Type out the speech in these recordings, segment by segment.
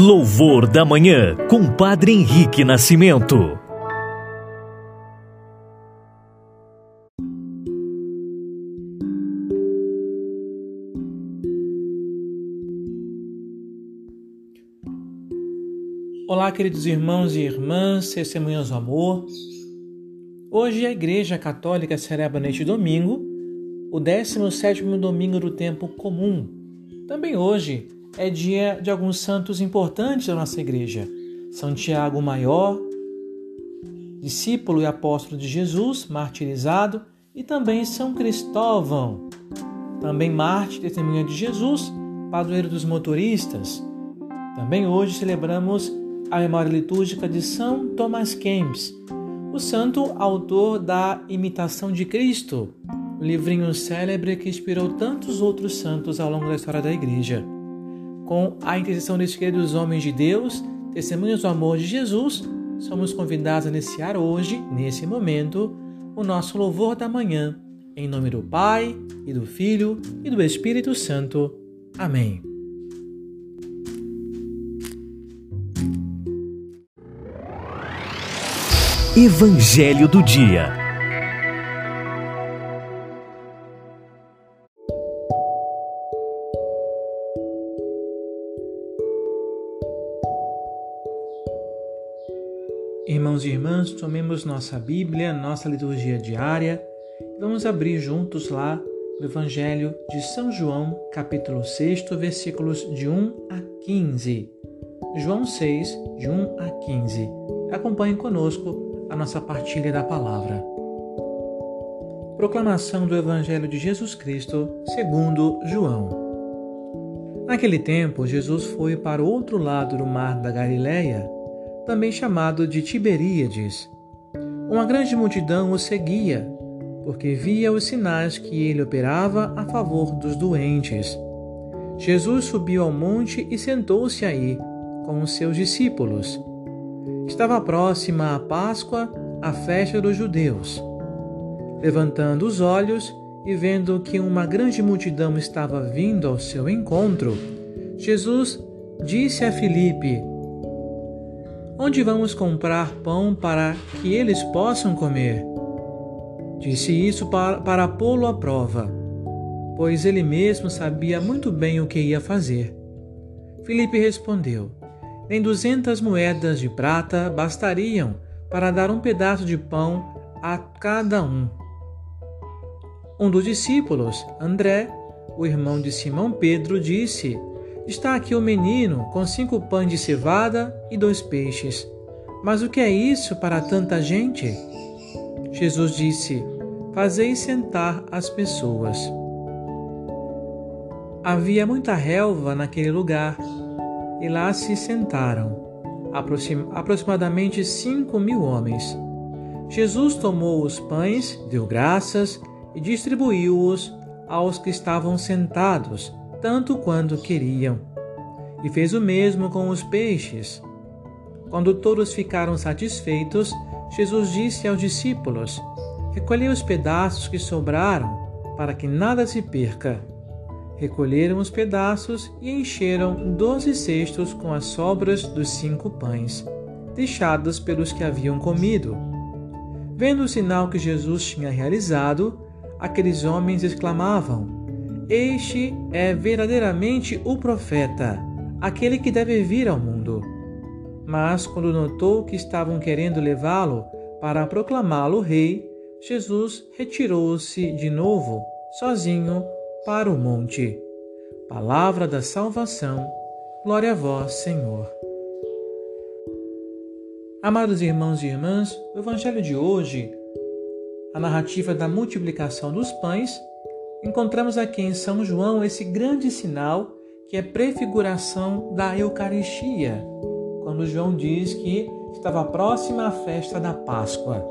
Louvor da Manhã, com Padre Henrique Nascimento. Olá, queridos irmãos e irmãs, testemunhas do amor. Hoje a Igreja Católica celebra neste domingo o 17º domingo do tempo comum. Também hoje é dia de alguns santos importantes da nossa igreja. São Tiago Maior, discípulo e apóstolo de Jesus, martirizado, e também São Cristóvão, também Marte, testemunha de Jesus, padroeiro dos motoristas. Também hoje celebramos a memória litúrgica de São Thomas Kempis, o santo autor da Imitação de Cristo, livrinho célebre que inspirou tantos outros santos ao longo da história da Igreja. Com a intercessão destes queridos homens de Deus, testemunhas do amor de Jesus, somos convidados a iniciar hoje, nesse momento, o nosso louvor da manhã, em nome do Pai, e do Filho, e do Espírito Santo. Amém. Evangelho do Dia Irmãos e irmãs, tomemos nossa Bíblia, nossa liturgia diária e vamos abrir juntos lá o Evangelho de São João, capítulo 6, versículos de 1 a 15. João 6, de 1 a 15. Acompanhe conosco a nossa partilha da palavra. Proclamação do Evangelho de Jesus Cristo, segundo João. Naquele tempo, Jesus foi para o outro lado do mar da Galileia também chamado de Tiberíades. Uma grande multidão o seguia, porque via os sinais que ele operava a favor dos doentes. Jesus subiu ao monte e sentou-se aí com os seus discípulos. Estava próxima a Páscoa, a festa dos judeus. Levantando os olhos e vendo que uma grande multidão estava vindo ao seu encontro, Jesus disse a Filipe: Onde vamos comprar pão para que eles possam comer? Disse isso para, para pô-lo à prova, pois ele mesmo sabia muito bem o que ia fazer. Filipe respondeu: Nem duzentas moedas de prata bastariam para dar um pedaço de pão a cada um. Um dos discípulos, André, o irmão de Simão Pedro, disse: Está aqui o menino com cinco pães de cevada e dois peixes. Mas o que é isso para tanta gente? Jesus disse: Fazei sentar as pessoas. Havia muita relva naquele lugar, e lá se sentaram, aproximadamente cinco mil homens. Jesus tomou os pães, deu graças e distribuiu-os aos que estavam sentados tanto quanto queriam. E fez o mesmo com os peixes. Quando todos ficaram satisfeitos, Jesus disse aos discípulos: Recolhei os pedaços que sobraram, para que nada se perca. Recolheram os pedaços e encheram doze cestos com as sobras dos cinco pães, deixadas pelos que haviam comido. Vendo o sinal que Jesus tinha realizado, aqueles homens exclamavam: este é verdadeiramente o profeta, aquele que deve vir ao mundo. Mas quando notou que estavam querendo levá-lo para proclamá-lo rei, Jesus retirou-se de novo, sozinho, para o monte. Palavra da salvação. Glória a vós, Senhor. Amados irmãos e irmãs, o evangelho de hoje, a narrativa da multiplicação dos pães, encontramos aqui em São João esse grande sinal que é prefiguração da Eucaristia, quando João diz que estava próxima a festa da Páscoa.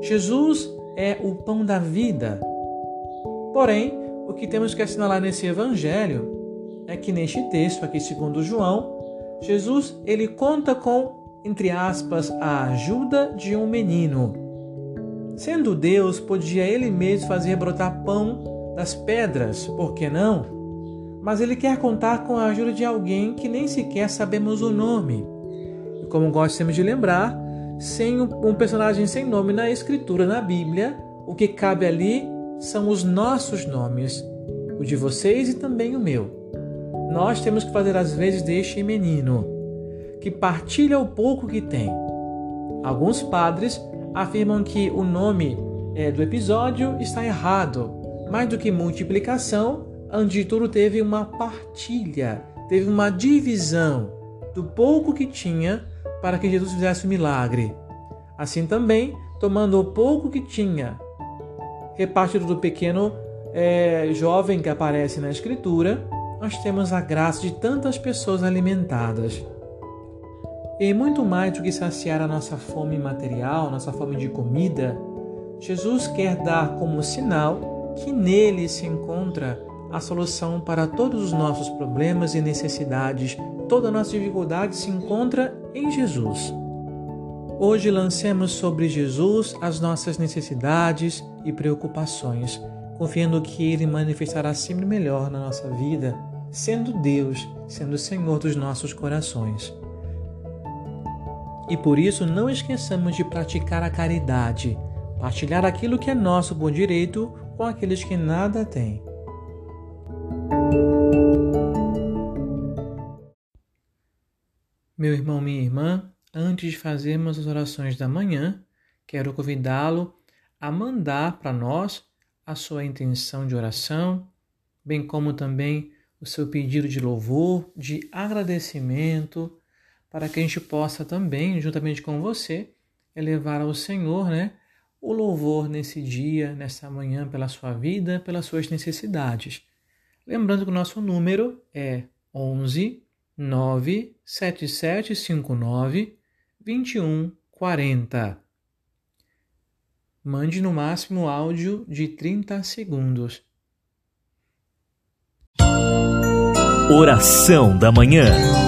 Jesus é o pão da vida. Porém, o que temos que assinalar nesse evangelho é que neste texto aqui segundo João, Jesus ele conta com entre aspas a ajuda de um menino. Sendo Deus, podia ele mesmo fazer brotar pão das pedras, por que não? mas ele quer contar com a ajuda de alguém que nem sequer sabemos o nome. E como gostamos de lembrar, sem um personagem sem nome na escritura, na Bíblia, o que cabe ali são os nossos nomes, o de vocês e também o meu. Nós temos que fazer as vezes deste menino, que partilha o pouco que tem. Alguns padres afirmam que o nome é, do episódio está errado. Mais do que multiplicação, tudo teve uma partilha, teve uma divisão do pouco que tinha para que Jesus fizesse o milagre. Assim também, tomando o pouco que tinha, repartido do pequeno é, jovem que aparece na Escritura, nós temos a graça de tantas pessoas alimentadas. E muito mais do que saciar a nossa fome material, nossa fome de comida, Jesus quer dar como sinal que nele se encontra a solução para todos os nossos problemas e necessidades. Toda nossa dificuldade se encontra em Jesus. Hoje lancemos sobre Jesus as nossas necessidades e preocupações, confiando que Ele manifestará sempre melhor na nossa vida, sendo Deus, sendo Senhor dos nossos corações. E por isso não esqueçamos de praticar a caridade, partilhar aquilo que é nosso por direito com aqueles que nada têm. Meu irmão, minha irmã, antes de fazermos as orações da manhã, quero convidá-lo a mandar para nós a sua intenção de oração, bem como também o seu pedido de louvor, de agradecimento, para que a gente possa também, juntamente com você, elevar ao Senhor, né, o louvor nesse dia, nessa manhã, pela sua vida, pelas suas necessidades. Lembrando que o nosso número é 11 97759 2140. Mande no máximo áudio de 30 segundos. Oração da Manhã.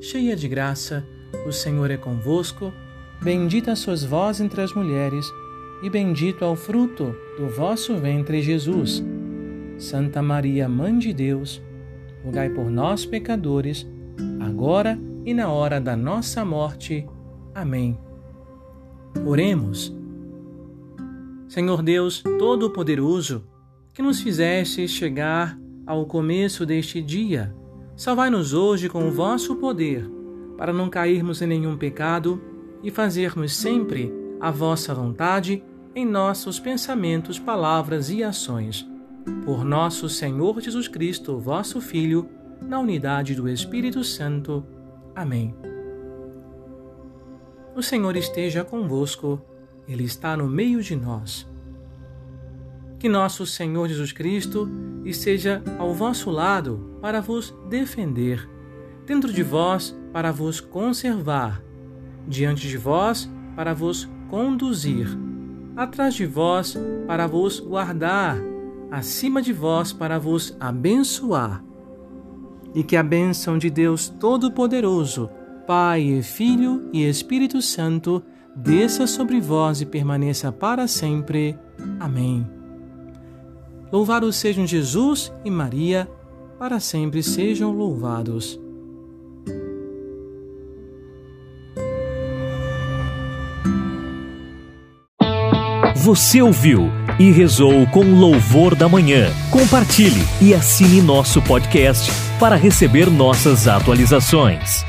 cheia de graça, o Senhor é convosco. Bendita sois vós entre as mulheres, e bendito é o fruto do vosso ventre, Jesus. Santa Maria, Mãe de Deus, rogai por nós, pecadores, agora e na hora da nossa morte. Amém. Oremos. Senhor Deus Todo-Poderoso, que nos fizeste chegar ao começo deste dia, Salvai-nos hoje com o vosso poder, para não cairmos em nenhum pecado e fazermos sempre a vossa vontade em nossos pensamentos, palavras e ações. Por nosso Senhor Jesus Cristo, vosso Filho, na unidade do Espírito Santo. Amém. O Senhor esteja convosco, Ele está no meio de nós. Que nosso Senhor Jesus Cristo esteja ao vosso lado para vos defender, dentro de vós para vos conservar, diante de vós para vos conduzir, atrás de vós para vos guardar, acima de vós para vos abençoar. E que a bênção de Deus Todo-Poderoso, Pai, Filho e Espírito Santo, desça sobre vós e permaneça para sempre. Amém. Louvados sejam Jesus e Maria, para sempre sejam louvados. Você ouviu e rezou com louvor da manhã. Compartilhe e assine nosso podcast para receber nossas atualizações.